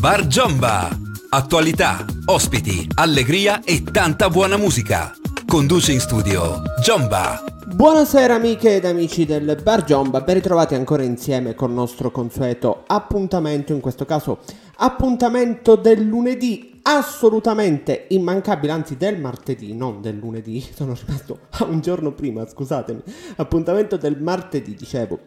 Bar Giomba. Attualità, ospiti, allegria e tanta buona musica. Conduce in studio Giomba. Buonasera amiche ed amici del Bar Giomba, ben ritrovati ancora insieme con il nostro consueto appuntamento, in questo caso appuntamento del lunedì assolutamente immancabile, anzi del martedì, non del lunedì, sono rimasto a un giorno prima, scusatemi, appuntamento del martedì, dicevo,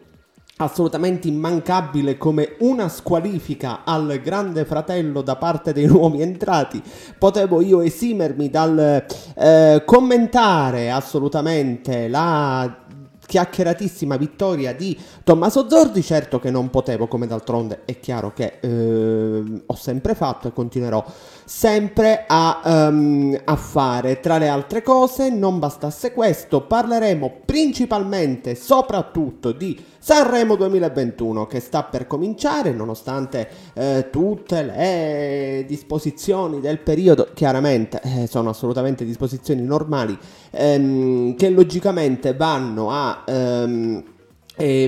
assolutamente immancabile come una squalifica al grande fratello da parte dei nuovi entrati potevo io esimermi dal eh, commentare assolutamente la chiacchieratissima vittoria di Tommaso Zordi, certo che non potevo, come d'altronde è chiaro che eh, ho sempre fatto e continuerò sempre a, um, a, fare. Tra le altre cose, non bastasse questo, parleremo principalmente, soprattutto di Sanremo 2021 che sta per cominciare, nonostante eh, tutte le disposizioni del periodo, chiaramente eh, sono assolutamente disposizioni normali, ehm, che logicamente vanno a... Ehm,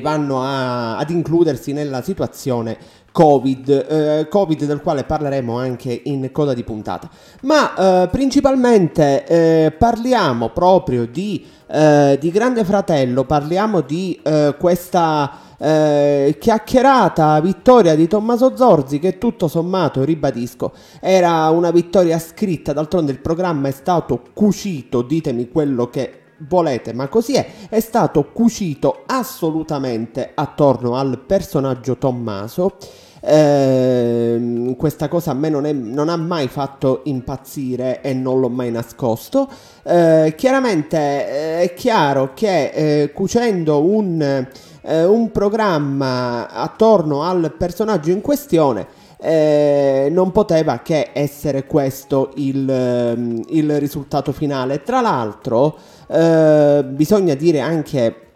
vanno a, ad includersi nella situazione Covid, eh, Covid del quale parleremo anche in coda di puntata. Ma eh, principalmente eh, parliamo proprio di, eh, di, Grande Fratello, parliamo di eh, questa eh, chiacchierata vittoria di Tommaso Zorzi che tutto sommato, ribadisco, era una vittoria scritta, d'altronde il programma è stato cucito, ditemi quello che volete, ma così è, è stato cucito assolutamente attorno al personaggio Tommaso. Eh, questa cosa a me non, è, non, ha mai fatto impazzire e non l'ho mai nascosto. Eh, chiaramente eh, è chiaro che eh, cucendo un, eh, un programma attorno al personaggio in questione eh, non poteva che essere questo il, ehm, il risultato finale. Tra l'altro, eh, bisogna dire anche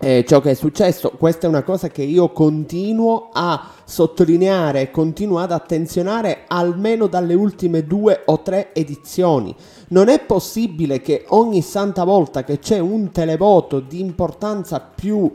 eh, ciò che è successo. Questa è una cosa che io continuo a sottolineare, continuo ad attenzionare almeno dalle ultime due o tre edizioni. Non è possibile che ogni santa volta che c'è un televoto di importanza più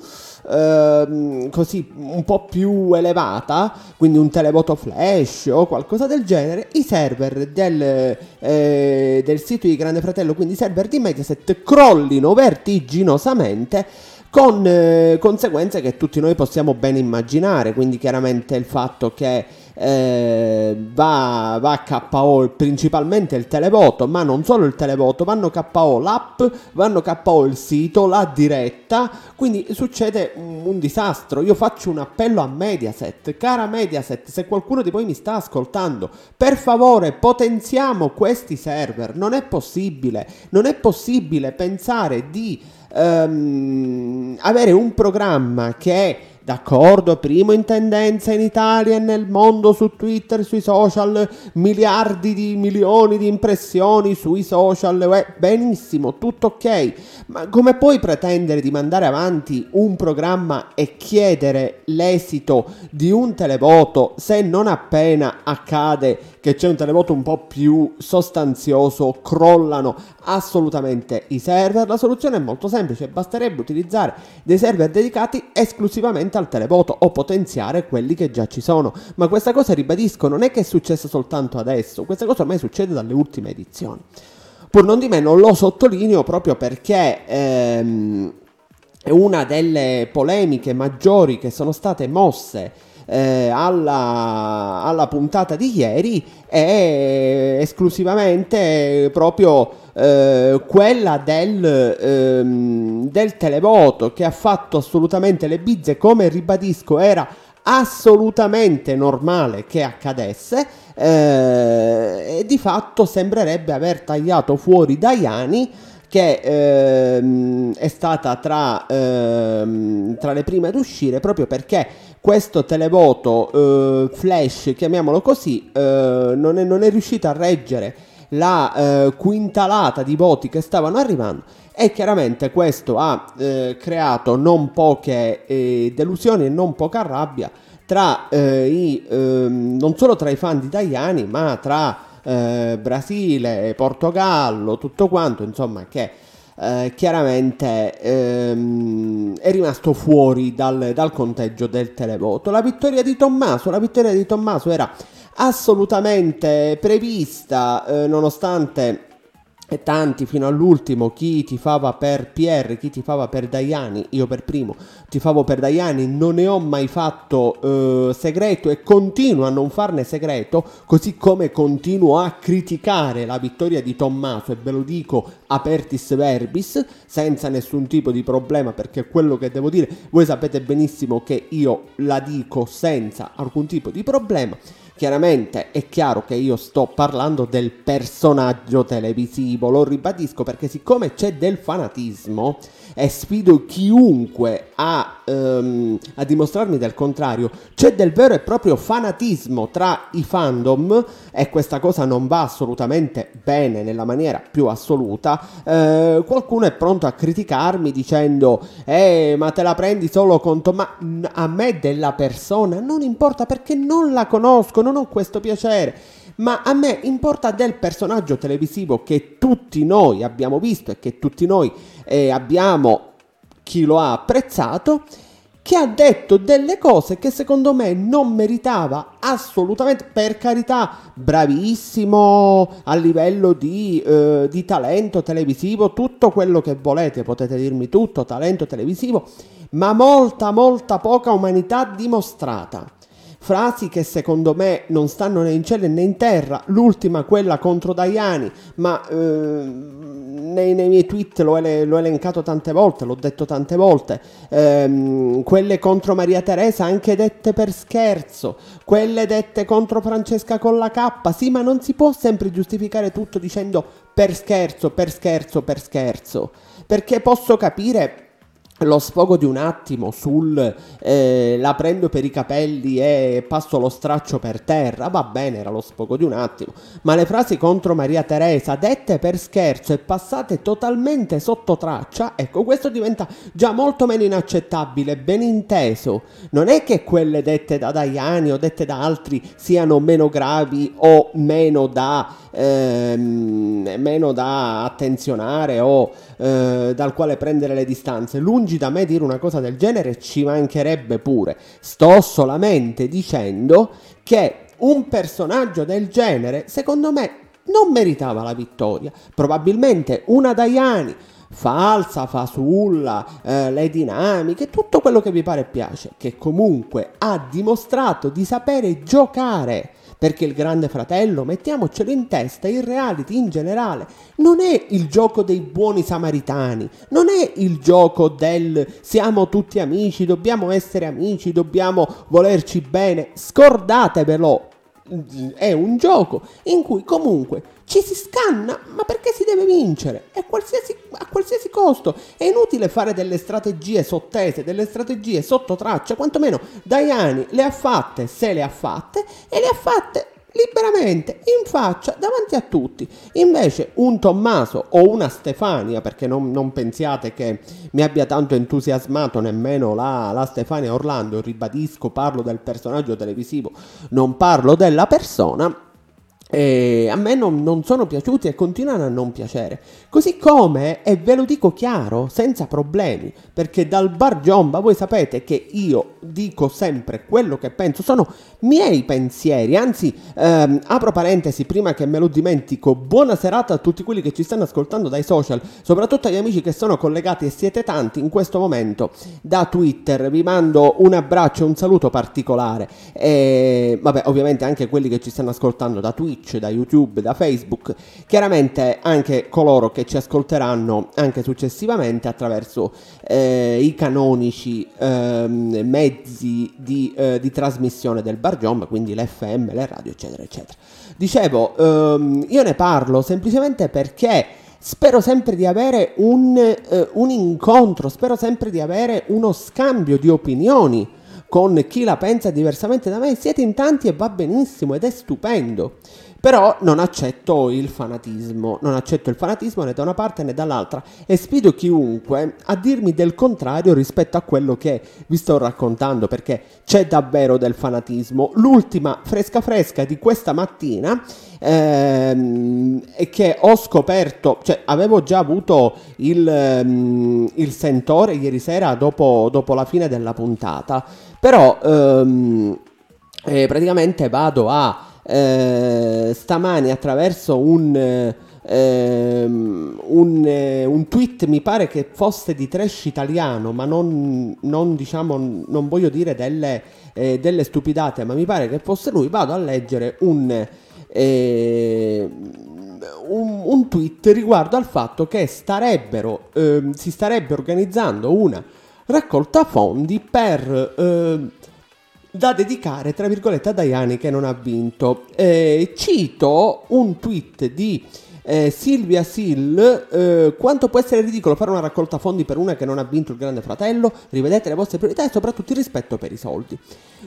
ehm, così un po' più elevata, quindi un televoto flash o qualcosa del genere, i server del, eh, del sito di Grande Fratello, quindi i server di Mediaset, crollino vertiginosamente con eh, conseguenze che tutti noi possiamo ben immaginare, quindi chiaramente il fatto che eh, va, va, a KO principalmente il televoto, ma non solo il televoto, vanno KO l'app, vanno KO il sito, la diretta, quindi succede un, un disastro. Io faccio un appello a Mediaset, cara Mediaset, se qualcuno di voi mi sta ascoltando, per favore potenziamo questi server, non è possibile, non è possibile pensare di ehm, avere un programma che è D'accordo, primo in tendenza in Italia e nel mondo su Twitter, sui social, miliardi di milioni di impressioni sui social, eh, benissimo, tutto ok, ma come puoi pretendere di mandare avanti un programma e chiedere l'esito di un televoto se non appena accade che c'è un televoto un po' più sostanzioso, crollano assolutamente i server? La soluzione è molto semplice, basterebbe utilizzare dei server dedicati esclusivamente al televoto o potenziare quelli che già ci sono. Ma questa cosa, ribadisco, non è che è successa soltanto adesso, questa cosa ormai succede dalle ultime edizioni. Pur non di meno lo sottolineo proprio perché ehm, è una delle polemiche maggiori che sono state mosse eh, alla, alla, puntata di ieri è esclusivamente proprio eh, quella del, ehm, del televoto che ha fatto assolutamente le bizze come ribadisco era assolutamente normale che accadesse eh, e di fatto sembrerebbe aver tagliato fuori Daiani che ehm, è stata tra, ehm, tra, le prime ad uscire proprio perché questo televoto eh, flash, chiamiamolo così, eh, non, è, non, è, riuscito a reggere la eh, quintalata di voti che stavano arrivando e chiaramente questo ha eh, creato non poche eh, delusioni e non poca rabbia tra i, ehm, non solo tra i fan italiani ma tra Brasile, Portogallo, tutto quanto, insomma che eh, chiaramente ehm, è rimasto fuori dal, dal, conteggio del televoto. La vittoria di Tommaso, la vittoria di Tommaso era assolutamente prevista, eh, nonostante e tanti fino all'ultimo, chi tifava per Pierre, chi tifava per Daiani, io per primo tifavo per Daiani, non ne ho mai fatto eh, segreto e continuo a non farne segreto, così come continuo a criticare la vittoria di Tommaso e ve lo dico apertis verbis, senza nessun tipo di problema perché quello che devo dire, voi sapete benissimo che io la dico senza alcun tipo di problema. Chiaramente è chiaro che io sto parlando del personaggio televisivo, lo ribadisco perché siccome c'è del fanatismo e sfido chiunque a, um, a dimostrarmi del contrario, c'è del vero e proprio fanatismo tra i fandom e questa cosa non va assolutamente bene nella maniera più assoluta, eh, qualcuno è pronto a criticarmi dicendo eh ma te la prendi solo conto, ma a me della persona non importa perché non la conosco, non ho questo piacere ma a me importa del personaggio televisivo che tutti noi abbiamo visto e che tutti noi eh, abbiamo, chi lo ha apprezzato, che ha detto delle cose che secondo me non meritava assolutamente, per carità, bravissimo a livello di, eh, di talento televisivo, tutto quello che volete, potete dirmi tutto, talento televisivo, ma molta, molta poca umanità dimostrata frasi che secondo me non stanno né in cielo né in terra, l'ultima quella contro Daiani, ma eh, nei, nei, miei tweet l'ho, l'ho, elencato tante volte, l'ho detto tante volte, ehm, quelle contro Maria Teresa anche dette per scherzo, quelle dette contro Francesca con la K, sì ma non si può sempre giustificare tutto dicendo per scherzo, per scherzo, per scherzo, perché posso capire lo sfogo di un attimo sul eh, la prendo per i capelli e passo lo straccio per terra, va bene, era lo sfogo di un attimo, ma le frasi contro Maria Teresa, dette per scherzo e passate totalmente sotto traccia, ecco, questo diventa già molto meno inaccettabile, ben inteso. Non è che quelle dette da Daiani o dette da altri siano meno gravi o meno da, ehm, meno da attenzionare o eh, dal quale prendere le distanze. Lungi da me dire una cosa del genere, ci mancherebbe pure. Sto solamente dicendo che un personaggio del genere, secondo me, non meritava la vittoria. Probabilmente una Daiani falsa, fasulla, eh, le dinamiche, tutto quello che vi pare e piace, che comunque ha dimostrato di sapere giocare perché il grande fratello, mettiamocelo in testa, il reality in generale non è il gioco dei buoni samaritani, non è il gioco del siamo tutti amici, dobbiamo essere amici, dobbiamo volerci bene, scordatevelo, è un gioco in cui comunque ci si scanna, ma perché si deve vincere? Qualsiasi, a qualsiasi costo. È inutile fare delle strategie sottese, delle strategie sotto traccia, quantomeno Daiani le ha fatte, se le ha fatte, e le ha fatte liberamente, in faccia, davanti a tutti. Invece un Tommaso o una Stefania, perché non, non pensiate che mi abbia tanto entusiasmato nemmeno la, la Stefania Orlando, ribadisco, parlo del personaggio televisivo, non parlo della persona, e a me non, non, sono piaciuti e continuano a non piacere. Così come, e ve lo dico chiaro, senza problemi, perché dal bar Giomba voi sapete che io dico sempre quello che penso, sono miei pensieri, anzi ehm, apro parentesi prima che me lo dimentico, buona serata a tutti quelli che ci stanno ascoltando dai social, soprattutto agli amici che sono collegati e siete tanti in questo momento da Twitter, vi mando un abbraccio un saluto particolare. E vabbè ovviamente anche quelli che ci stanno ascoltando da Twitch, da YouTube, da Facebook, chiaramente anche coloro che ci ascolteranno anche successivamente attraverso eh, i canonici eh, mezzi di, eh, di trasmissione del bar Jomba, quindi l'FM, le radio, eccetera, eccetera. Dicevo, ehm, io ne parlo semplicemente perché spero sempre di avere un, eh, un incontro, spero sempre di avere uno scambio di opinioni con chi la pensa diversamente da me. Siete in tanti e va benissimo ed è stupendo. Però non accetto il fanatismo, non accetto il fanatismo né da una parte né dall'altra e sfido chiunque a dirmi del contrario rispetto a quello che vi sto raccontando perché c'è davvero del fanatismo. L'ultima fresca fresca di questa mattina ehm, è che ho scoperto, cioè avevo già avuto il, um, il sentore ieri sera dopo, dopo, la fine della puntata, però um, eh, praticamente vado a eh, stamani attraverso un ehm, un, eh, un, tweet mi pare che fosse di trash italiano, ma non, non diciamo, non voglio dire delle, eh, delle, stupidate, ma mi pare che fosse lui. Vado a leggere un, eh, un, un tweet riguardo al fatto che starebbero, ehm, si starebbe organizzando una raccolta fondi per eh, da dedicare, tra virgolette, a Daiani che non ha vinto. Eh, cito un tweet di eh, Silvia Sil, eh, quanto può essere ridicolo fare una raccolta fondi per una che non ha vinto il Grande Fratello? Rivedete le vostre priorità e soprattutto il rispetto per i soldi.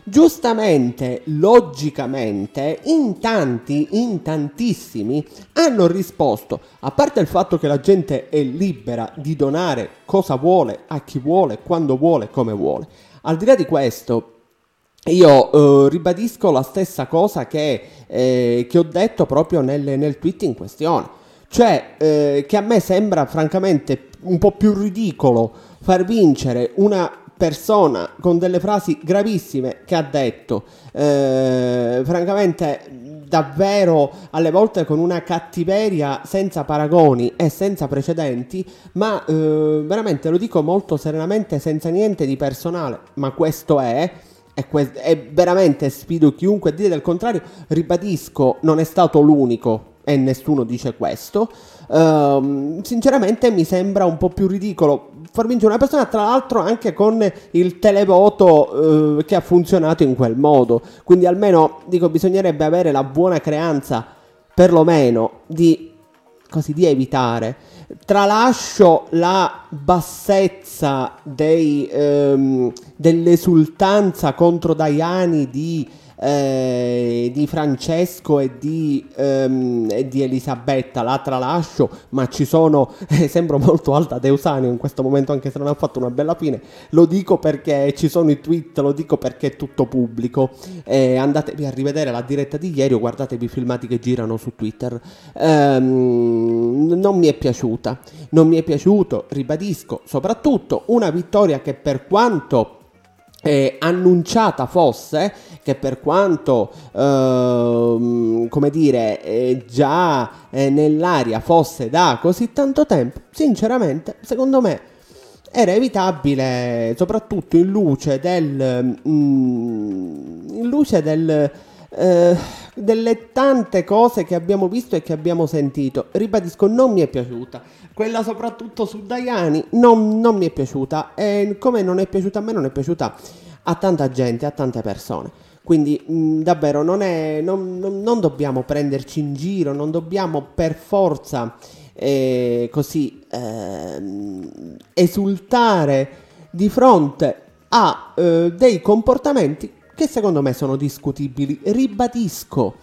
Giustamente, logicamente, in tanti, in tantissimi hanno risposto, a parte il fatto che la gente è libera di donare cosa vuole, a chi vuole, quando vuole, come vuole. Al di là di questo, io eh, ribadisco la stessa cosa che, eh, che ho detto proprio nel, nel, tweet in questione, cioè eh, che a me sembra francamente un po' più ridicolo far vincere una persona con delle frasi gravissime che ha detto, eh, francamente davvero alle volte con una cattiveria senza paragoni e senza precedenti, ma eh, veramente lo dico molto serenamente senza niente di personale, ma questo è è, que- è veramente sfido chiunque a dire del contrario. Ribadisco, non è stato l'unico e nessuno dice questo. Uh, sinceramente mi sembra un po' più ridicolo far vincere una persona, tra l'altro anche con il televoto uh, che ha funzionato in quel modo. Quindi almeno dico bisognerebbe avere la buona creanza, perlomeno, di, così, di evitare Tralascio la bassezza dei, ehm, dell'esultanza contro Daiani di eh, di Francesco e di, ehm, e di, Elisabetta, la tralascio, ma ci sono, eh, sembro molto alta Deusanio in questo momento anche se non ha fatto una bella fine, lo dico perché ci sono i tweet, lo dico perché è tutto pubblico, eh, andatevi a rivedere la diretta di ieri o guardatevi i filmati che girano su Twitter, ehm, non mi è piaciuta, non mi è piaciuto, ribadisco, soprattutto una vittoria che per quanto eh, annunciata fosse che per quanto eh, come dire eh, già eh, nell'aria fosse da così tanto tempo sinceramente secondo me era evitabile soprattutto in luce del mm, in luce del eh, delle tante cose che abbiamo visto e che abbiamo sentito. Ribadisco non mi è piaciuta. Quella soprattutto su Daiani non, non mi è piaciuta. E come non è piaciuta a me non è piaciuta a tanta gente, a tante persone. Quindi mh, davvero non, è, non, non, non, dobbiamo prenderci in giro, non dobbiamo per forza eh, così eh, esultare di fronte a eh, dei comportamenti che secondo me sono discutibili. Ribadisco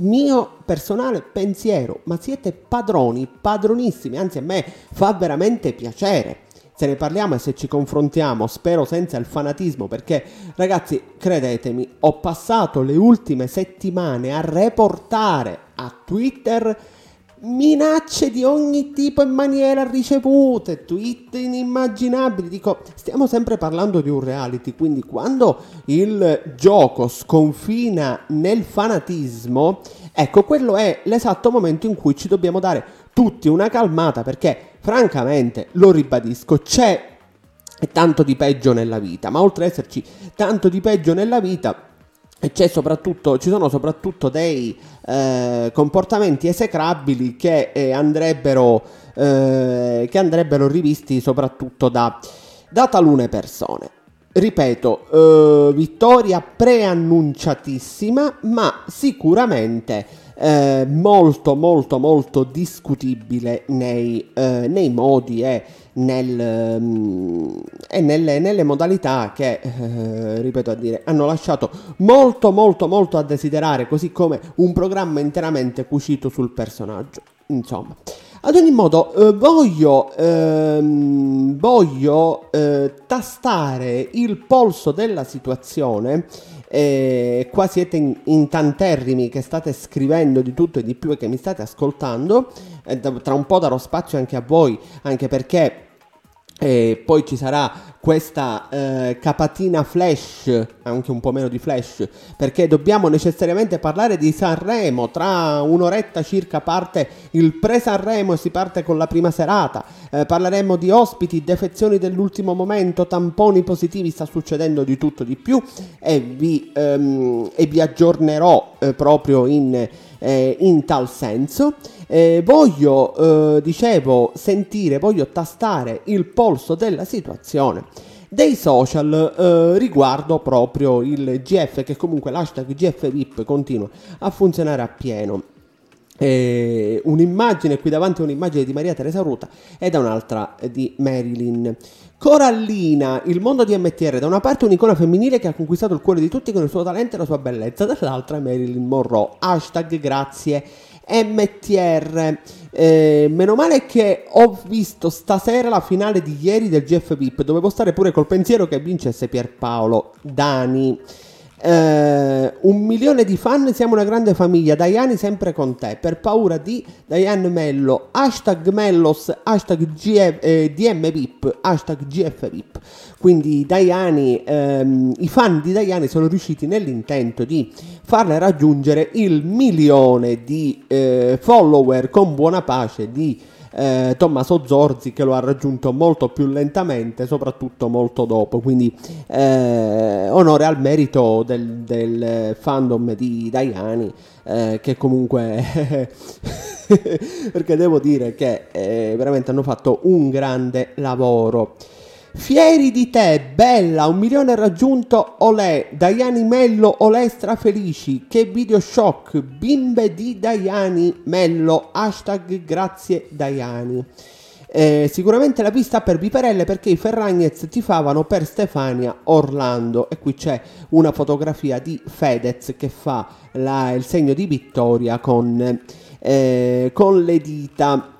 mio personale pensiero, ma siete padroni, padronissimi, anzi a me fa veramente piacere. Se ne parliamo e se ci confrontiamo, spero senza il fanatismo, perché ragazzi, credetemi, ho passato le ultime settimane a reportare a Twitter minacce di ogni tipo e maniera ricevute, tweet inimmaginabili. Dico, stiamo sempre parlando di un reality, quindi quando il gioco sconfina nel fanatismo, ecco, quello è l'esatto momento in cui ci dobbiamo dare tutti una calmata perché francamente, lo ribadisco, c'è tanto di peggio nella vita, ma oltre ad esserci tanto di peggio nella vita ci sono soprattutto dei eh, comportamenti esecrabili che, eh, andrebbero, eh, che andrebbero rivisti soprattutto da, da talune persone. Ripeto, eh, vittoria preannunciatissima, ma sicuramente eh, molto molto molto discutibile nei, eh, nei modi e, nel, e nelle, nelle, modalità che, eh, ripeto a dire, hanno lasciato molto molto molto a desiderare, così come un programma interamente cucito sul personaggio. Insomma. Ad ogni modo, eh, voglio, ehm, voglio eh, tastare il polso della situazione eh, qua siete in, in, tanterrimi che state scrivendo di tutto e di più e che mi state ascoltando. Eh, tra un po' darò spazio anche a voi, anche perché E poi ci sarà questa eh, capatina flash, anche un po' meno di flash, perché dobbiamo necessariamente parlare di Sanremo. Tra un'oretta circa parte il pre-Sanremo e si parte con la prima serata. Eh, parleremo di ospiti, defezioni dell'ultimo momento, tamponi positivi, sta succedendo di tutto di più e vi, ehm, e vi aggiornerò eh, proprio in, eh, in tal senso. Eh, voglio, eh, dicevo, sentire, voglio tastare il polso della situazione dei social eh, riguardo proprio il GF che comunque l'hashtag GFVIP continua a funzionare appieno eh, un'immagine qui davanti a un'immagine di Maria Teresa Ruta e da un'altra di Marilyn Corallina, il mondo di MTR, da una parte un'icona femminile che ha conquistato il cuore di tutti con il suo talento e la sua bellezza, dall'altra Marilyn Monroe, hashtag grazie MTR. Eh, meno male che ho visto stasera la finale di ieri del GF VIP. Dovevo stare pure col pensiero che vincesse Pierpaolo Dani. Uh, un milione di fan, siamo una grande famiglia. Diani sempre con te. Per paura di Diane Mello. Hashtag Mellos, hashtag GF, eh, DMVIP, hashtag GFVIP. Quindi Diani, ehm, i fan di Diani sono riusciti nell'intento di farle raggiungere il milione di eh, follower con buona pace di eh, Tommaso Zorzi che lo ha raggiunto molto più lentamente, soprattutto molto dopo. Quindi eh, onore al merito del, del fandom di Daiani, eh, che comunque perché devo dire che eh, veramente hanno fatto un grande lavoro. Fieri di te, bella, un milione raggiunto, olè, Daiani Mello, olè strafelici, che video shock, bimbe di Daiani Mello, hashtag grazie Daiani. Eh, sicuramente la pista per Viperelle perché i Ferragnez tifavano per Stefania Orlando e qui c'è una fotografia di Fedez che fa la, il segno di vittoria con, eh, con le dita.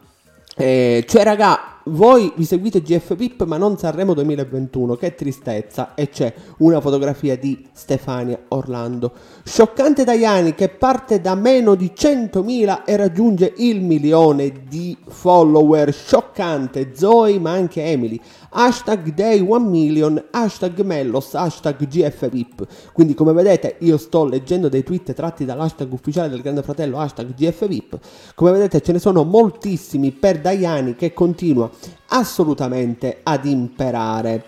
Eh, cioè raga, voi vi seguite GF Pip ma non Sanremo 2021, che tristezza. E c'è una fotografia di Stefania Orlando. Scioccante Daiani che parte da meno di 100.000 e raggiunge il milione di follower. Scioccante Zoe ma anche Emily hashtag day 1 million, hashtag Mellos, hashtag GFVIP. Quindi come vedete io sto leggendo dei tweet tratti dall'hashtag ufficiale del Grande Fratello, hashtag GFVIP. Come vedete ce ne sono moltissimi per Diani che continua assolutamente ad imperare.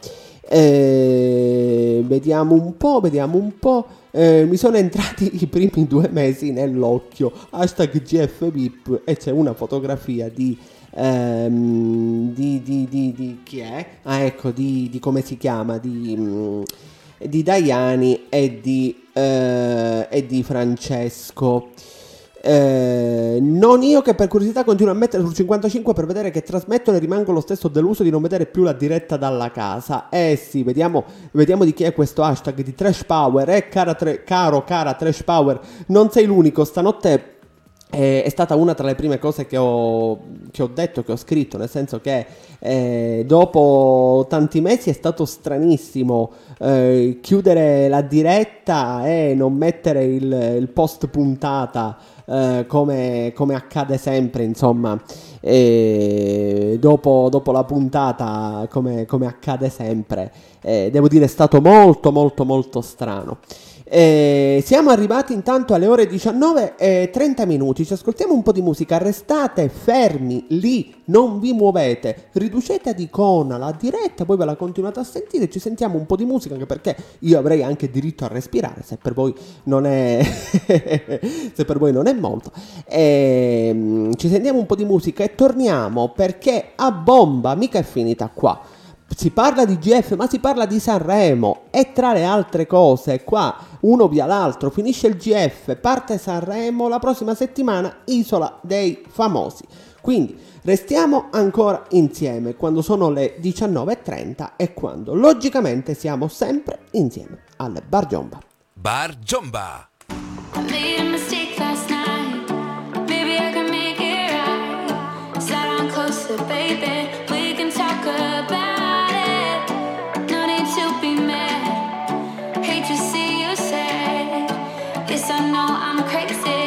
Eh, vediamo un po', vediamo un po'. Eh, mi sono entrati i primi due mesi nell'occhio. Hashtag GFVIP e c'è una fotografia di ehm, di, di, di, di, chi è? Ah, ecco, di, come si chiama? Di, mm, di Daiani e di, eh, e di Francesco. Eh, non io che per curiosità continuo a mettere sul 55 per vedere che trasmettono e rimango lo stesso deluso di non vedere più la diretta dalla casa. Eh sì, vediamo, vediamo di chi è questo hashtag di Trash Power. Eh cara tre, caro, cara Trash Power, non sei l'unico, stanotte è stata una tra le prime cose che ho, che ho, detto, che ho scritto, nel senso che eh, dopo tanti mesi è stato stranissimo eh, chiudere la diretta e non mettere il, il post puntata eh, come, come, accade sempre, insomma, dopo, dopo, la puntata come, come accade sempre. Eh, devo dire è stato molto molto molto strano. Eh, siamo arrivati intanto alle ore 19 e 30 minuti, ci ascoltiamo un po' di musica, restate fermi lì, non vi muovete, riducete ad icona la diretta, poi ve la continuate a sentire, ci sentiamo un po' di musica anche perché io avrei anche diritto a respirare se per voi non è, se per voi non è molto. Eh, ci sentiamo un po' di musica e torniamo perché a bomba mica è finita qua si parla di GF, ma si parla di Sanremo e tra le altre cose, qua uno via l'altro, finisce il GF, parte Sanremo, la prossima settimana Isola dei Famosi. Quindi restiamo ancora insieme quando sono le 19.30 e quando logicamente siamo sempre insieme alle Bar Giomba. Bar Giomba. I know I get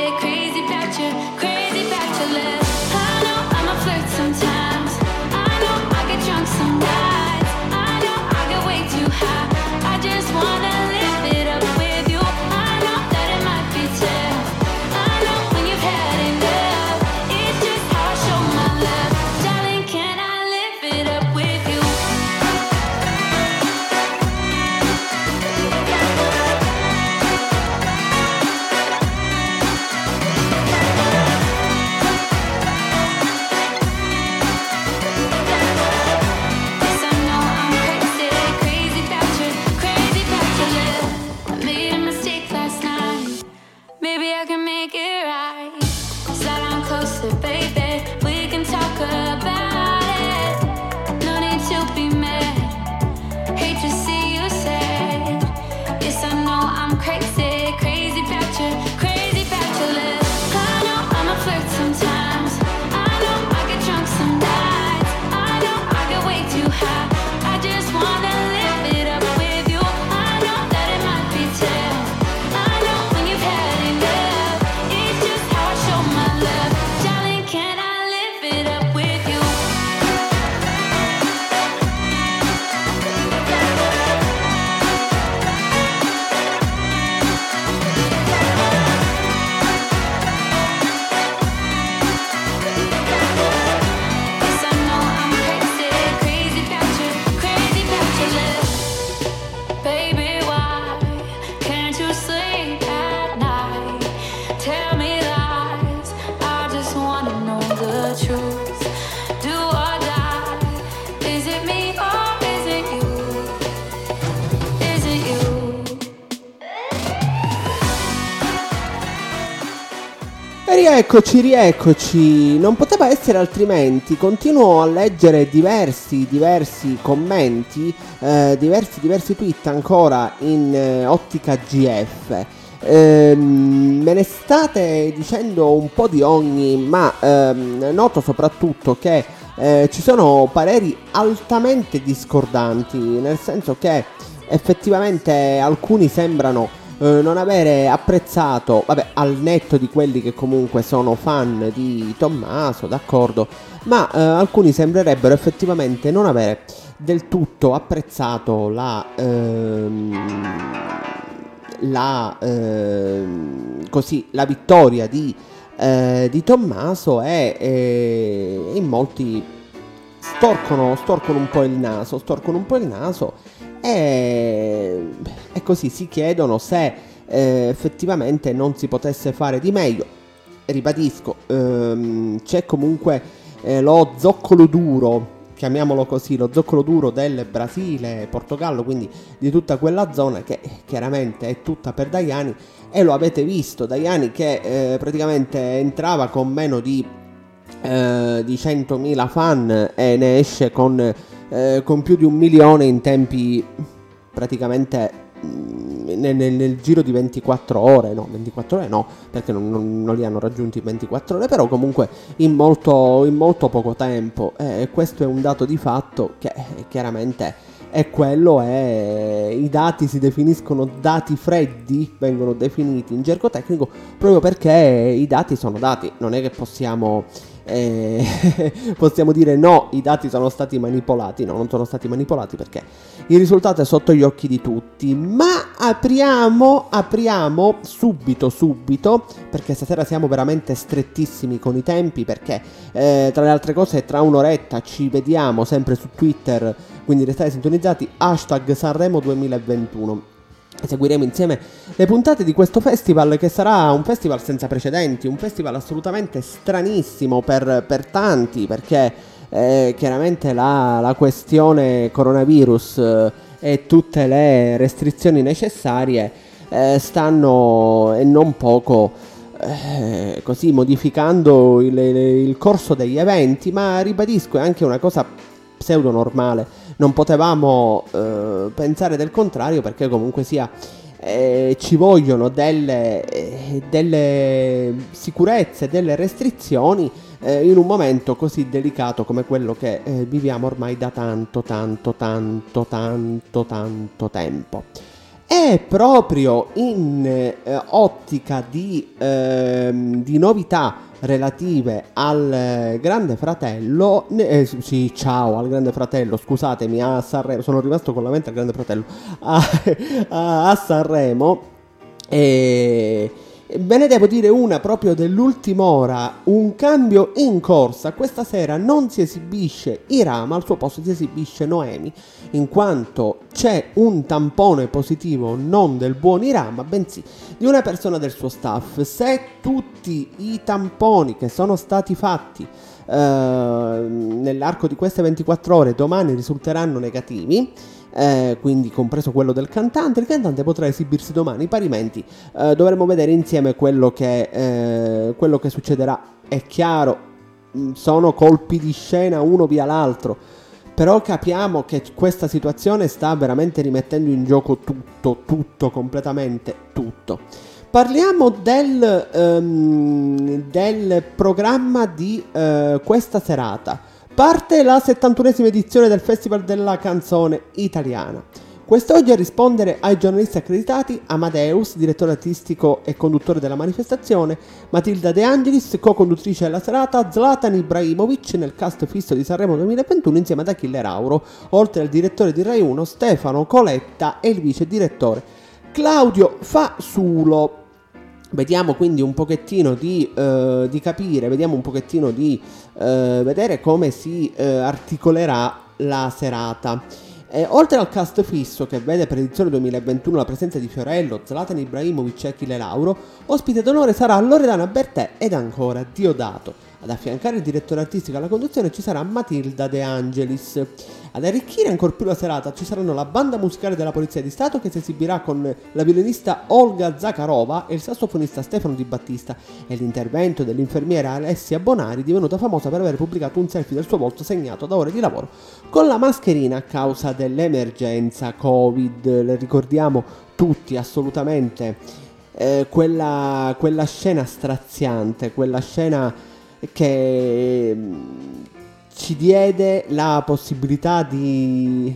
rieccoci, rieccoci. Non poteva essere altrimenti. Continuo a leggere diversi, diversi commenti, eh, diversi, diversi tweet ancora in eh, ottica GF. Eh, me ne state dicendo un po' di ogni, ma ehm, noto soprattutto che eh, ci sono pareri altamente discordanti, nel senso che effettivamente alcuni sembrano eh, non avere apprezzato, vabbè, al netto di quelli che comunque sono fan di Tommaso, d'accordo, ma eh, alcuni sembrerebbero effettivamente non avere del tutto apprezzato la, ehm, la, ehm, così, la vittoria di, eh, di Tommaso e, e in molti storcono, storcono un po' il naso, storcono un po' il naso e, e così si chiedono se eh, effettivamente non si potesse fare di meglio. Ribadisco, ehm, c'è comunque eh, lo zoccolo duro, chiamiamolo così, lo zoccolo duro del Brasile, Portogallo, quindi di tutta quella zona che chiaramente è tutta per Daiani e lo avete visto, Daiani che eh, praticamente entrava con meno di, eh, di 100.000 fan e ne esce con eh, con più di un milione in tempi praticamente mm, nel, nel, nel, giro di 24 ore, no, 24 ore no, perché non, non, non, li hanno raggiunti in 24 ore, però comunque in molto, in molto poco tempo. E questo è un dato di fatto che eh, chiaramente è quello e i dati si definiscono dati freddi, vengono definiti in gergo tecnico proprio perché i dati sono dati, non è che possiamo eh, possiamo dire no, i dati sono stati manipolati, no, non sono stati manipolati perché il risultato è sotto gli occhi di tutti, ma apriamo, apriamo subito, subito, perché stasera siamo veramente strettissimi con i tempi, perché eh, tra le altre cose tra un'oretta ci vediamo sempre su Twitter, quindi restate sintonizzati, hashtag Sanremo 2021 seguiremo insieme le puntate di questo festival che sarà un festival senza precedenti, un festival assolutamente stranissimo per, per tanti perché eh, chiaramente la, la, questione coronavirus eh, e tutte le restrizioni necessarie eh, stanno e non poco eh, così modificando il, il corso degli eventi. Ma ribadisco è anche una cosa pseudo normale non potevamo eh, pensare del contrario perché comunque sia eh, ci vogliono delle, eh, delle, sicurezze, delle restrizioni eh, in un momento così delicato come quello che eh, viviamo ormai da tanto, tanto, tanto, tanto, tanto tempo. E proprio in eh, ottica di, ehm, di novità relative al Grande Fratello, eh, sì, ciao al Grande Fratello, scusatemi, a Sanremo, sono rimasto con la mente al Grande Fratello, a, a, a Sanremo. E Ve ne devo dire una proprio dell'ultima ora, un cambio in corsa. Questa sera non si esibisce Irama, al suo posto si esibisce Noemi, in quanto c'è un tampone positivo non del buon Irama, bensì di una persona del suo staff. Se tutti i tamponi che sono stati fatti eh, nell'arco di queste 24 ore domani risulteranno negativi, eh, quindi compreso quello del cantante. Il cantante potrà esibirsi domani, parimenti eh, dovremo vedere insieme quello che, eh, quello che succederà. È chiaro, mm, sono colpi di scena uno via l'altro, però capiamo che questa situazione sta veramente rimettendo in gioco tutto, tutto, completamente tutto. Parliamo del, um, del programma di uh, questa serata. Parte la 71esima edizione del Festival della canzone italiana. Quest'oggi a rispondere ai giornalisti accreditati Amadeus, direttore artistico e conduttore della manifestazione, Matilda De Angelis, co-conduttrice della serata, Zlatan Ibrahimovic nel cast fisso di Sanremo 2021 insieme ad Achille Rauro, oltre al direttore di Rai 1 Stefano Coletta e il vice direttore Claudio Fasulo. Vediamo quindi un pochettino di, uh, di capire, vediamo un pochettino di uh, vedere come si uh, articolerà la serata. E, oltre al cast fisso che vede per edizione 2021 la presenza di Fiorello, Zlatan Ibrahimovic e Achille Lauro, ospite d'onore sarà Loredana Bertè ed ancora Diodato. Ad affiancare il direttore artistico alla conduzione ci sarà Matilda De Angelis. Ad arricchire ancora più la serata ci saranno la banda musicale della Polizia di Stato che si esibirà con la violinista Olga Zakharova e il sassofonista Stefano Di Battista e l'intervento dell'infermiera Alessia Bonari divenuta famosa per aver pubblicato un selfie del suo volto segnato da ore di lavoro con la mascherina a causa dell'emergenza Covid. Le ricordiamo tutti assolutamente eh, quella, quella scena straziante, quella scena che mm, ci diede la possibilità di,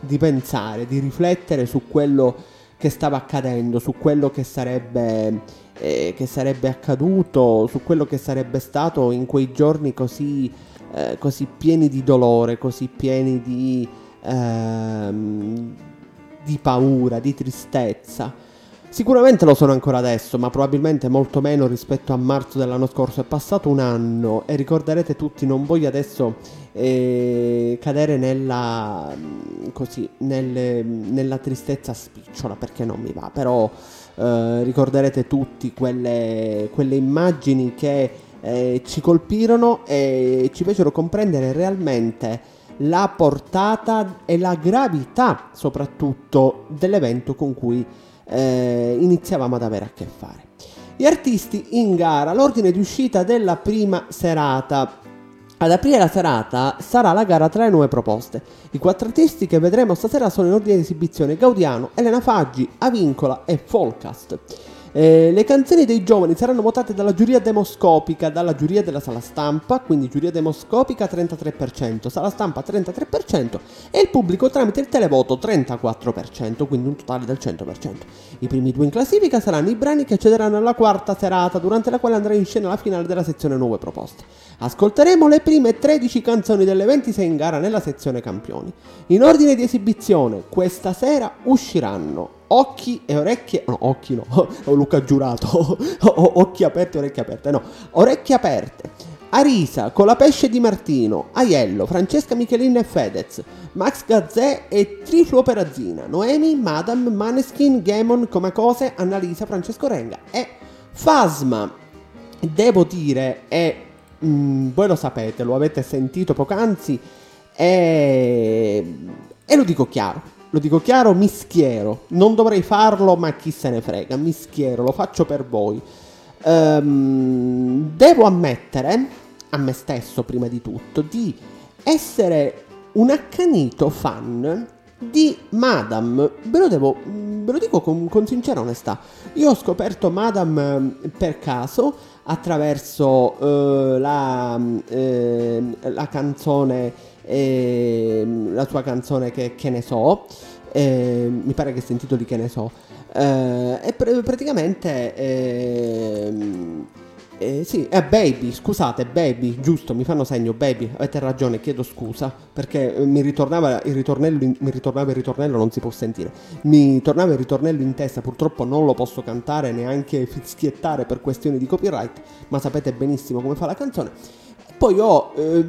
di, pensare, di riflettere su quello che stava accadendo, su quello che sarebbe, eh, che sarebbe accaduto, su quello che sarebbe stato in quei giorni così, eh, così pieni di dolore, così pieni di, ehm, di paura, di tristezza. Sicuramente lo sono ancora adesso, ma probabilmente molto meno rispetto a marzo dell'anno scorso. È passato un anno e ricorderete tutti, non voglio adesso eh, cadere nella, mm, così, nelle, nella tristezza spicciola perché non mi va, però eh, ricorderete tutti quelle, quelle immagini che eh, ci colpirono e ci fecero comprendere realmente la portata e la gravità soprattutto dell'evento con cui eh, iniziavamo ad avere a che fare. Gli artisti in gara, l'ordine di uscita della prima serata. Ad aprire la serata sarà la gara tra le nuove proposte. I quattro artisti che vedremo stasera sono in ordine di esibizione Gaudiano, Elena Faggi, Avincola e Folcast. Eh, le canzoni dei giovani saranno votate dalla giuria demoscopica, dalla giuria della sala stampa, quindi giuria demoscopica 33%, sala stampa 33% e il pubblico tramite il televoto 34%, quindi un totale del 100%. I primi due in classifica saranno i brani che accederanno alla quarta serata, durante la quale andrà in scena la finale della sezione nuove proposte. Ascolteremo le prime 13 canzoni delle 26 in gara nella sezione campioni. In ordine di esibizione, questa sera usciranno occhi e orecchie, no, occhi no, ho Luca giurato, occhi aperti e orecchie aperte, no, orecchie aperte. Arisa, Colapesce di Martino, Aiello, Francesca Michelin e Fedez, Max Gazzè e Trifluo Perazzina, Noemi, Madame, Maneskin, Gamon, Comacose, Annalisa, Francesco Renga e Fasma. Devo dire, e mm, voi lo sapete, lo avete sentito poc'anzi, e, e lo dico chiaro, lo dico chiaro, mi schiero. Non dovrei farlo, ma chi se ne frega, mi schiero, lo faccio per voi. Um, devo ammettere, a me stesso prima di tutto, di essere un accanito fan di Madame. Ve lo, devo, ve lo dico con, con, sincera onestà. Io ho scoperto Madame ehm, per caso attraverso uh, la, uh, la canzone eh, la sua canzone che, che ne so, eh, mi pare che si intitoli Che ne so, eh, e pr- praticamente... Ehm, eh, sì, è Baby, scusate, Baby, giusto, mi fanno segno, Baby, avete ragione, chiedo scusa, perché mi ritornava il ritornello, in, mi ritornava il ritornello, non si può sentire, mi tornava il ritornello in testa, purtroppo non lo posso cantare, neanche fischiettare per questioni di copyright, ma sapete benissimo come fa la canzone. Poi ho, eh,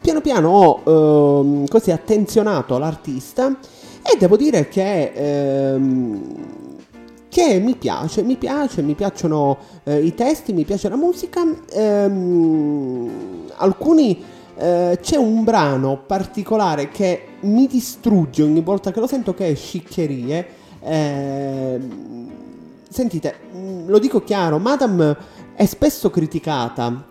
piano piano ho eh, così attenzionato l'artista e devo dire che, ehm, che mi piace, mi piace, mi piacciono eh, i testi, mi piace la musica. Ehm, alcuni eh, c'è un brano particolare che mi distrugge ogni volta che lo sento che è Sciccherie. Eh, sentite, mm, lo dico chiaro, Madame è spesso criticata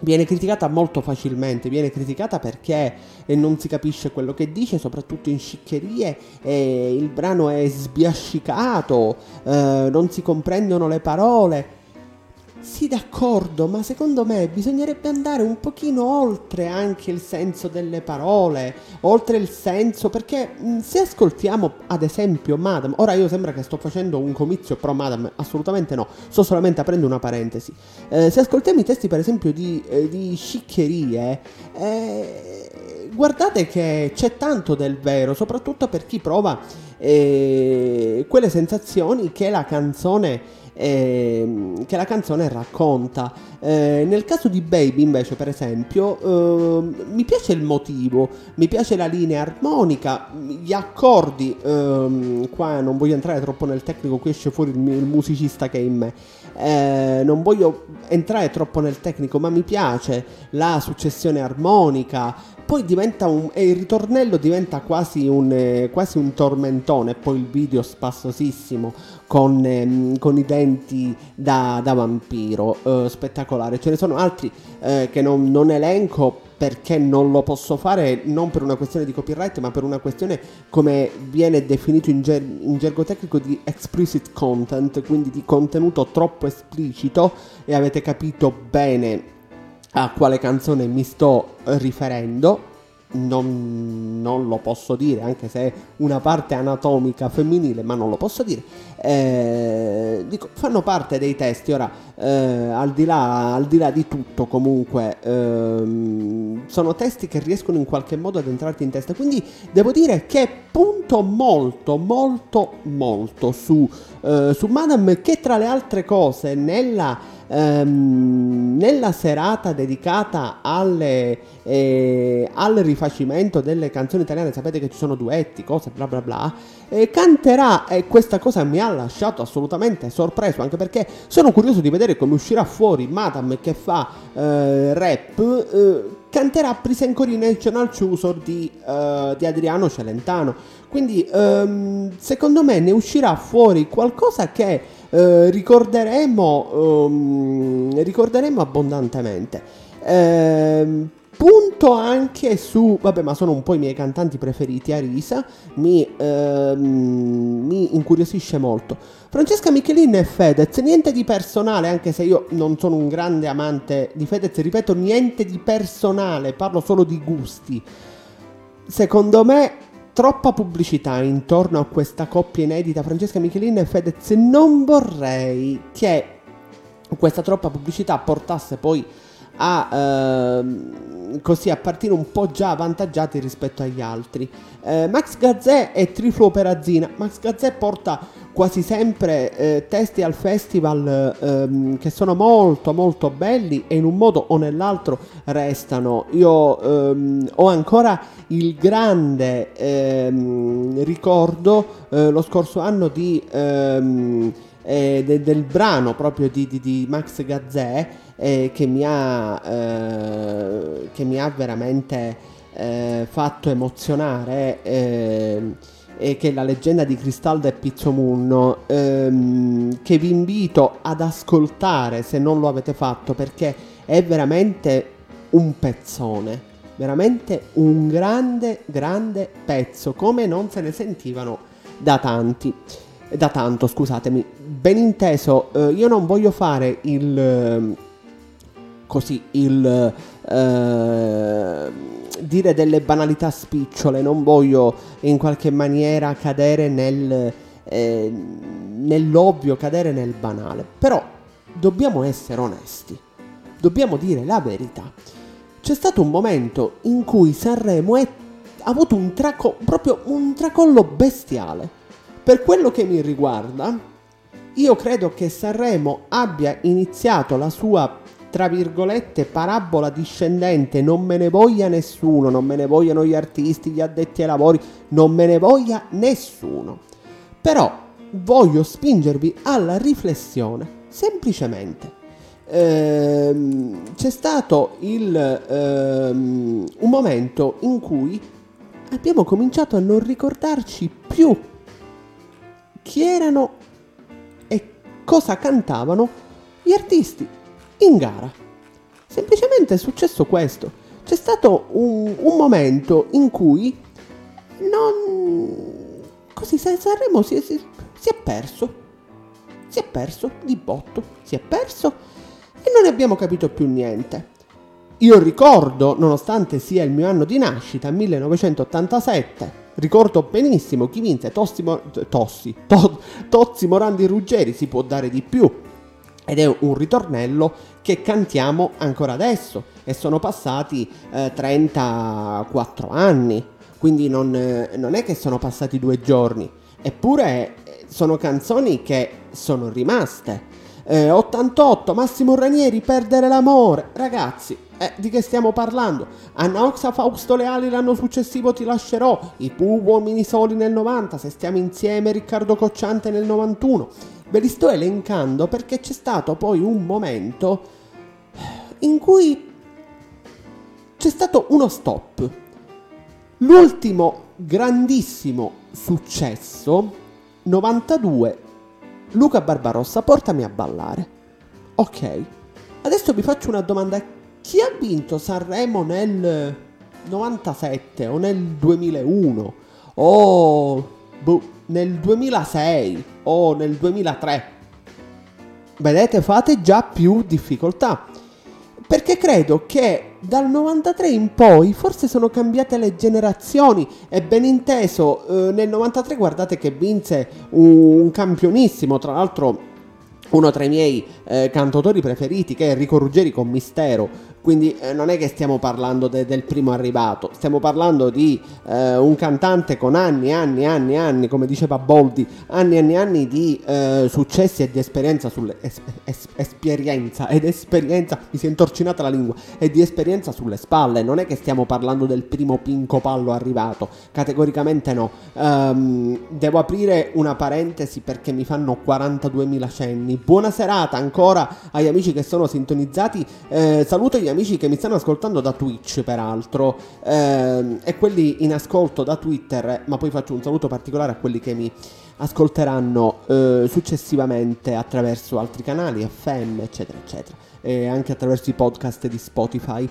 viene criticata molto facilmente, viene criticata perché non si capisce quello che dice, soprattutto in sciccherie, il brano è sbiascicato, eh, non si comprendono le parole. Sì, d'accordo, ma secondo me bisognerebbe andare un pochino oltre anche il senso delle parole, oltre il senso, perché se ascoltiamo ad esempio Madame, ora io sembra che sto facendo un comizio pro Madame, assolutamente no, sto solamente aprendo una parentesi. Eh, se ascoltiamo i testi per esempio di, eh, di sciccherie, eh, guardate che c'è tanto del vero, soprattutto per chi prova eh, quelle sensazioni che la canzone eh, che la canzone racconta. Eh, nel caso di Baby invece per esempio eh, mi piace il motivo, mi piace la linea armonica, gli accordi, ehm, qua non voglio entrare troppo nel tecnico, qui esce fuori il, il musicista che è in me. Eh, non voglio entrare troppo nel tecnico, ma mi piace la successione armonica, poi diventa un. e il ritornello diventa quasi un, eh, quasi un tormentone. Poi il video spassosissimo con, eh, con i denti da, da vampiro. Eh, spettacolare. Ce ne sono altri eh, che non, non elenco perché non lo posso fare non per una questione di copyright ma per una questione come viene definito in, ger- in, gergo tecnico di explicit content quindi di contenuto troppo esplicito e avete capito bene a quale canzone mi sto riferendo. Non, non, lo posso dire, anche se è una parte anatomica femminile, ma non lo posso dire. Eh, dico, fanno parte dei testi. Ora, eh, al, di là, al, di là, di tutto, comunque, ehm, sono testi che riescono in qualche modo ad entrarti in testa. Quindi devo dire che punto molto, molto, molto su, eh, su Madame, che tra le altre cose, nella ehm, nella serata dedicata alle, eh, al rifacimento delle canzoni italiane, sapete che ci sono duetti, cose bla bla bla, eh, canterà e questa cosa mi ha lasciato assolutamente sorpreso, anche perché sono curioso di vedere come uscirà fuori Madame che fa eh, rap eh, canterà Prisen Coronation Chusor di, uh, di Adriano Celentano. Quindi um, secondo me ne uscirà fuori qualcosa che uh, ricorderemo, um, ricorderemo abbondantemente. Uh, punto anche su, vabbè ma sono un po' i miei cantanti preferiti, Arisa, mi, ehm, mi incuriosisce molto. Francesca Michelin e Fedez, niente di personale, anche se io non sono un grande amante di Fedez, ripeto, niente di personale, parlo solo di gusti. Secondo me troppa pubblicità intorno a questa coppia inedita Francesca Michelin e Fedez, non vorrei che questa troppa pubblicità portasse poi a ehm, così a partire un po' già avvantaggiati rispetto agli altri. Eh, Max Gazzè e Triflo Perazina. Max Gazzè porta quasi sempre eh, testi al festival ehm, che sono molto molto belli e in un modo o nell'altro restano. Io ehm, ho ancora il grande ehm, ricordo eh, lo scorso anno di, ehm, eh, de- del brano proprio di, di, di Max Gazzè eh, che, mi ha, eh, che mi ha veramente eh, fatto emozionare eh, e che è la leggenda di Cristaldo e Pizzomunno ehm, che vi invito ad ascoltare se non lo avete fatto perché è veramente un pezzone veramente un grande grande pezzo come non se ne sentivano da tanti da tanto scusatemi ben inteso eh, io non voglio fare il così il eh, dire delle banalità spicciole, non voglio in qualche maniera cadere nel, eh, nell'ovvio, cadere nel banale, però dobbiamo essere onesti, dobbiamo dire la verità. C'è stato un momento in cui Sanremo è, ha avuto un, traco, proprio un tracollo bestiale. Per quello che mi riguarda, io credo che Sanremo abbia iniziato la sua tra virgolette, parabola discendente, non me ne voglia nessuno, non me ne vogliano gli artisti, gli addetti ai lavori, non me ne voglia nessuno. Però voglio spingervi alla riflessione, semplicemente. Ehm, c'è stato il, ehm, un momento in cui abbiamo cominciato a non ricordarci più chi erano e cosa cantavano gli artisti in gara. Semplicemente è successo questo. C'è stato un, un momento in cui non... Così Sanremo si, si, si è perso. Si è perso di botto. Si è perso e non abbiamo capito più niente. Io ricordo, nonostante sia il mio anno di nascita, 1987, ricordo benissimo chi vinse Tossi, Tossi, to, Tozzi Morandi Ruggeri, si può dare di più ed è un ritornello che cantiamo ancora adesso e sono passati eh, 34 anni, quindi non, eh, non, è che sono passati due giorni, eppure eh, sono canzoni che sono rimaste. Eh, 88, Massimo Ranieri, Perdere l'amore. Ragazzi, eh, di che stiamo parlando? Anna Oxa, Fausto Leali l'anno successivo ti lascerò, i Pooh Uomini Soli nel 90, Se stiamo insieme Riccardo Cocciante nel 91. Ve li sto elencando perché c'è stato poi un momento in cui c'è stato uno stop. L'ultimo grandissimo successo, 92, Luca Barbarossa, portami a ballare. Ok, adesso vi faccio una domanda chi ha vinto Sanremo nel 97 o nel 2001 o boh, nel 2006 o nel 2003? Vedete, fate già più difficoltà. Credo che dal 93 in poi forse sono cambiate le generazioni e ben inteso. Eh, nel 93 guardate che vinse un, un campionissimo, tra l'altro uno tra i miei eh, cantautori preferiti che è Enrico Ruggeri con Mistero quindi eh, non è che stiamo parlando de- del primo arrivato, stiamo parlando di eh, un cantante con anni e anni e anni e anni, come diceva Boldi, anni e anni anni di eh, successi e di esperienza sulle es- es- esperienza ed esperienza, mi si è intorcinata la lingua, e di esperienza sulle spalle, non è che stiamo parlando del primo pinco pallo arrivato, categoricamente no. Um, devo aprire una parentesi perché mi fanno 42.000 cenni. Buona serata ancora agli amici che sono sintonizzati. Eh, saluto gli amici che mi stanno ascoltando da Twitch, peraltro, ehm, e quelli in ascolto da Twitter, ma poi faccio un saluto particolare a quelli che mi ascolteranno eh, successivamente attraverso altri canali, FM, eccetera, eccetera, e anche attraverso i podcast di Spotify.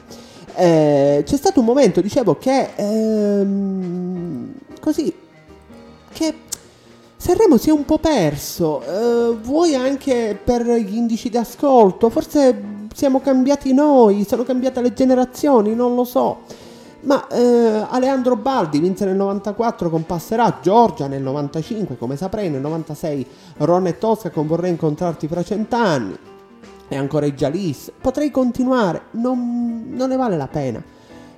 Eh, c'è stato un momento, dicevo, che ehm, così, che Sanremo si è un po' perso, eh, vuoi anche per gli indici di ascolto, forse siamo cambiati noi, sono cambiate le generazioni, non lo so. Ma eh, Aleandro Baldi vinse nel 94 con Passerà, Giorgia nel 95, come saprei, nel 96 Ron e Tosca con Vorrei incontrarti fra cent'anni. E ancora i Jalis. Potrei continuare, non, non ne vale la pena.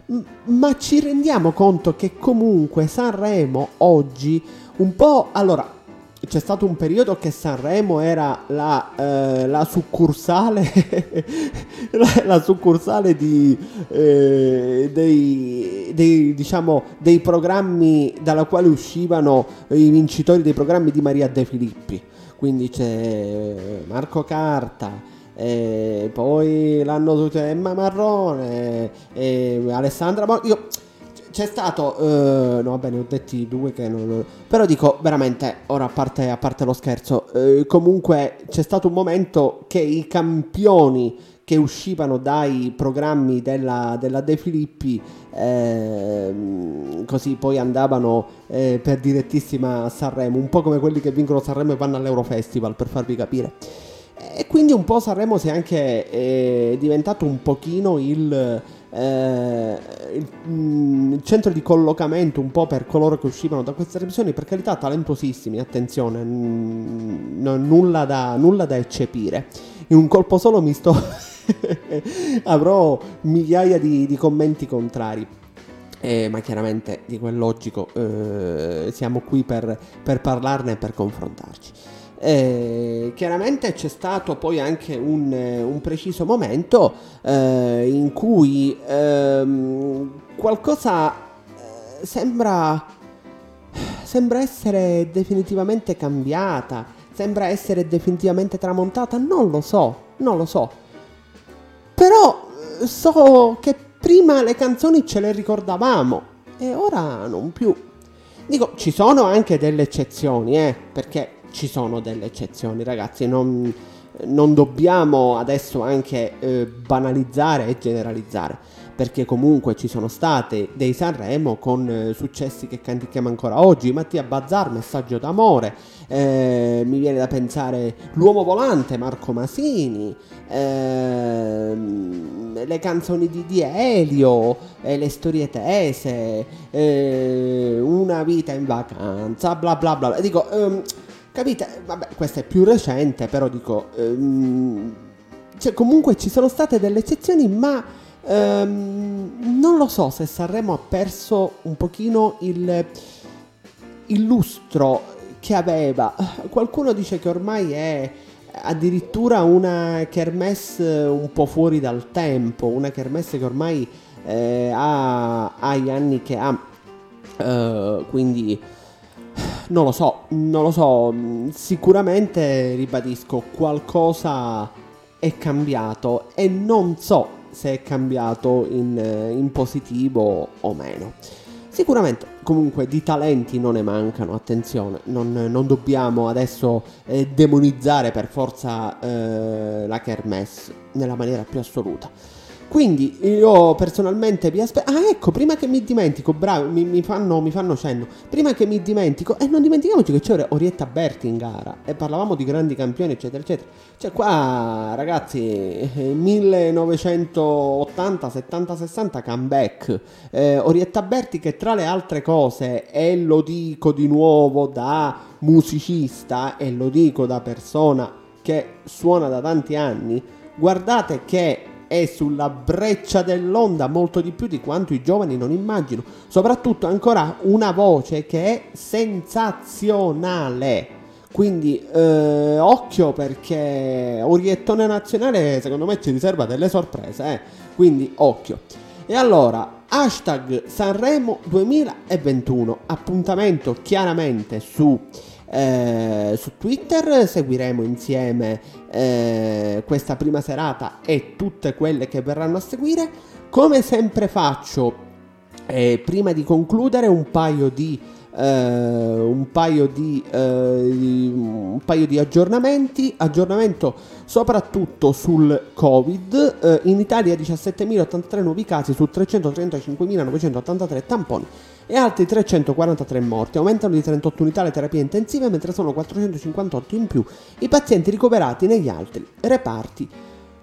M- ma ci rendiamo conto che comunque Sanremo oggi un po'... Allora, c'è stato un periodo che Sanremo era la, eh, la succursale la, la, succursale di, eh, dei, dei, diciamo, dei programmi dalla quale uscivano i vincitori dei programmi di Maria De Filippi. Quindi c'è Marco Carta e poi l'hanno tutti Emma Marrone e Alessandra Mo- io c'è stato, uh, no, va bene, ho detti due che non. Però dico veramente, ora a parte, a parte lo scherzo, uh, comunque c'è stato un momento che i campioni che uscivano dai programmi della, della De Filippi eh, così poi andavano eh, per direttissima a Sanremo, un po' come quelli che vincono Sanremo e vanno all'Eurofestival per farvi capire. E quindi un po' Sanremo si è anche eh, diventato un pochino il eh, il, mm, il, centro di collocamento un po' per coloro che uscivano da queste televisioni, per carità talentosissimi, attenzione, n- n- nulla, da, nulla da eccepire. In un colpo solo mi sto... avrò migliaia di, di commenti contrari. Eh, ma chiaramente di quel logico eh, siamo qui per, per parlarne e per confrontarci. Eh, chiaramente c'è stato poi anche un, un preciso momento eh, in cui ehm, qualcosa eh, sembra, sembra essere definitivamente cambiata, sembra essere definitivamente tramontata, non lo so, non lo so. Però eh, so che prima le canzoni ce le ricordavamo e ora non più. Dico, ci sono anche delle eccezioni, eh, perché ci sono delle eccezioni, ragazzi, non, non dobbiamo adesso anche eh, banalizzare e generalizzare, perché comunque ci sono state dei Sanremo con eh, successi che cantichiamo ancora oggi, Mattia Bazzar, Messaggio d'amore, eh, mi viene da pensare L'uomo volante, Marco Masini, ehm, le canzoni di, di Elio, eh, le storie tese, eh, una vita in vacanza, bla bla bla. Dico, ehm, Capite? Vabbè, questa è più recente, però dico... Ehm, cioè, comunque ci sono state delle eccezioni, ma ehm, non lo so se Sanremo ha perso un pochino il, il lustro che aveva. Qualcuno dice che ormai è addirittura una kermesse un po' fuori dal tempo, una kermesse che ormai eh, ha, ha, gli anni che ha. Uh, quindi non lo so, non lo so, sicuramente ribadisco qualcosa è cambiato e non so se è cambiato in, in positivo o meno. Sicuramente comunque di talenti non ne mancano, attenzione, non, non dobbiamo adesso eh, demonizzare per forza eh, la Kermesse nella maniera più assoluta. Quindi io personalmente vi aspetto. Ah, ecco, prima che mi dimentico, bravi, mi, mi, fanno, mi fanno cenno. Prima che mi dimentico, e non dimentichiamoci che c'era Orietta Berti in gara. E parlavamo di grandi campioni, eccetera, eccetera. Cioè, qua, ragazzi, 1980, 70, 60 comeback. Eh, Orietta Berti, che tra le altre cose, e lo dico di nuovo da musicista, e lo dico da persona che suona da tanti anni. Guardate che è sulla breccia dell'onda molto di più di quanto i giovani non immagino. Soprattutto ancora una voce che è sensazionale. Quindi eh, occhio perché Oriettone Nazionale secondo me ci riserva delle sorprese. Eh? Quindi occhio. E allora, hashtag Sanremo 2021, appuntamento chiaramente su eh, su Twitter, seguiremo insieme eh, questa prima serata e tutte quelle che verranno a seguire. Come sempre faccio, eh, prima di concludere, un paio di Uh, un, paio di, uh, un paio di aggiornamenti. Aggiornamento soprattutto sul Covid. Uh, in Italia 17.083 nuovi casi su 335.983 tamponi e altri 343 morti. Aumentano di 38 unità le terapie intensive, mentre sono 458 in più i pazienti ricoverati negli altri reparti.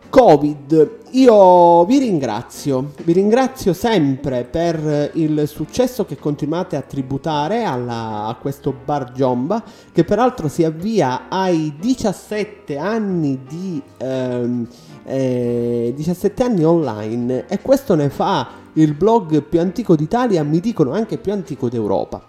Covid, io vi ringrazio, vi ringrazio sempre per il successo che continuate a tributare alla, a questo Bar Giomba, che peraltro si avvia ai 17 anni di ehm, eh, 17 anni online e questo ne fa il blog più antico d'Italia, mi dicono anche più antico d'Europa.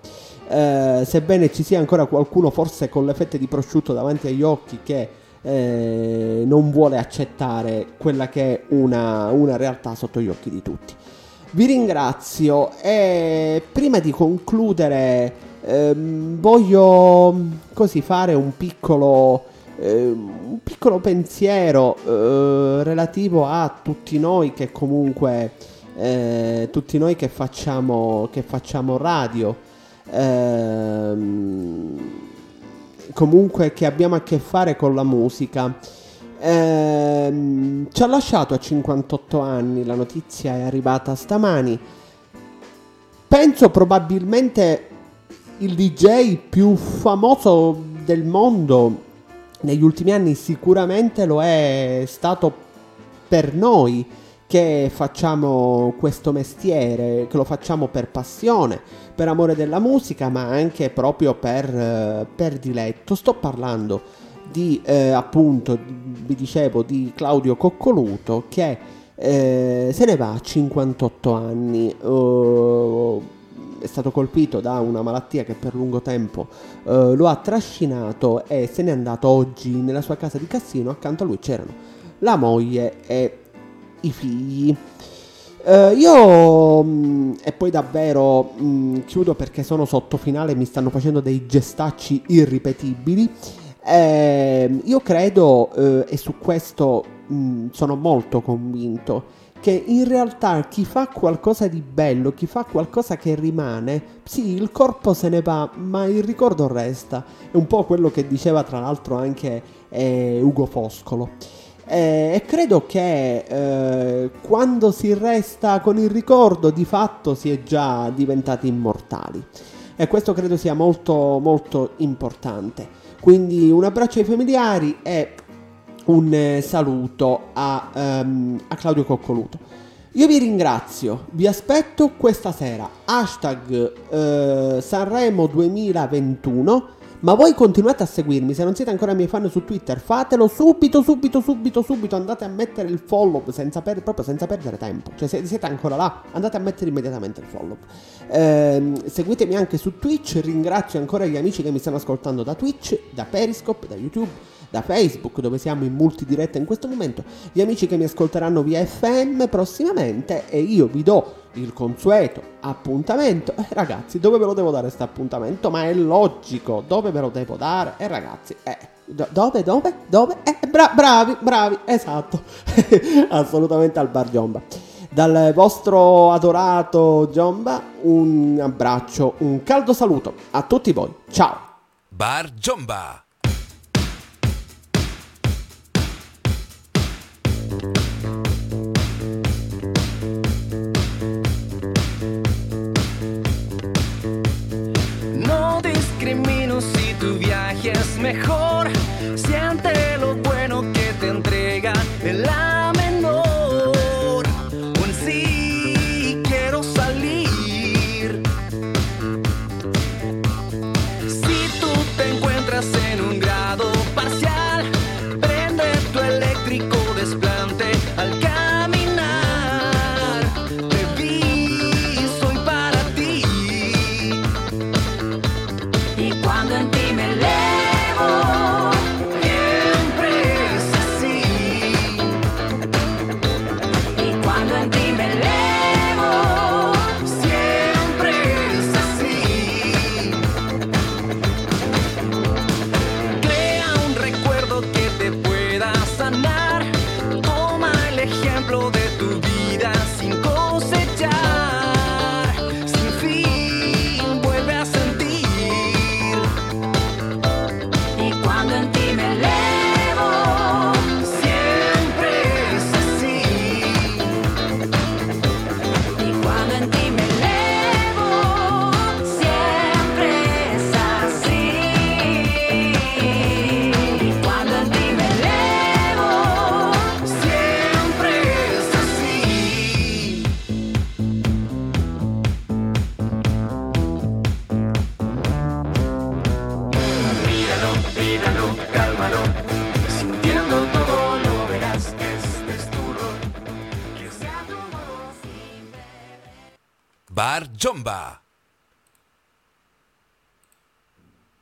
Eh, sebbene ci sia ancora qualcuno forse con le fette di prosciutto davanti agli occhi che eh, non vuole accettare quella che è una, una realtà sotto gli occhi di tutti. Vi ringrazio e prima di concludere ehm, voglio così fare un piccolo, eh, un piccolo pensiero eh, relativo a tutti noi che comunque eh, tutti noi che facciamo, che facciamo radio, ehm, comunque che abbiamo a che fare con la musica. Ehm, ci ha lasciato a 58 anni, la notizia è arrivata stamani. Penso probabilmente il DJ più famoso del mondo negli ultimi anni sicuramente lo è stato per noi che facciamo questo mestiere, che lo facciamo per passione, per amore della musica, ma anche proprio per, per diletto. Sto parlando di, eh, appunto, vi dicevo, di Claudio Coccoluto che eh, se ne va a 58 anni. Uh, è stato colpito da una malattia che per lungo tempo uh, lo ha trascinato e se n'è andato oggi nella sua casa di Cassino. Accanto a lui c'erano la moglie e i figli. Uh, io mh, mm, e poi davvero mh, mm, chiudo perché sono sotto finale, mi stanno facendo dei gestacci irripetibili. Eh, io credo, eh, e su questo mh, mm, sono molto convinto, che in realtà chi fa qualcosa di bello, chi fa qualcosa che rimane, sì, il corpo se ne va, ma il ricordo resta. È un po' quello che diceva tra l'altro anche eh, Ugo Foscolo. Eh, e credo che eh, quando si resta con il ricordo di fatto si è già diventati immortali. E questo credo sia molto molto importante. Quindi un abbraccio ai familiari e un eh, saluto a, um, a Claudio Coccoluto. Io vi ringrazio, vi aspetto questa sera. Hashtag eh, Sanremo 2021 Ma voi continuate a seguirmi, se non siete ancora miei fan su Twitter, fatelo subito, subito, subito, subito, andate a mettere il follow senza per, proprio senza perdere tempo. Cioè se siete ancora là, andate a mettere immediatamente il follow. Eh, seguitemi anche su Twitch, ringrazio ancora gli amici che mi stanno ascoltando da Twitch, da Periscope, da YouTube da Facebook dove siamo in multidiretta in questo momento, gli amici che mi ascolteranno via FM prossimamente e io vi do il consueto appuntamento. Eh, ragazzi, dove ve lo devo dare questo appuntamento? Ma è logico, dove ve lo devo dare? E eh, ragazzi, eh, dove, dove, dove? Eh, bra- bravi, bravi, esatto, assolutamente al bar Giomba. Dal vostro adorato Giomba un abbraccio, un caldo saluto a tutti voi. Ciao! Bar Giomba! Mejor.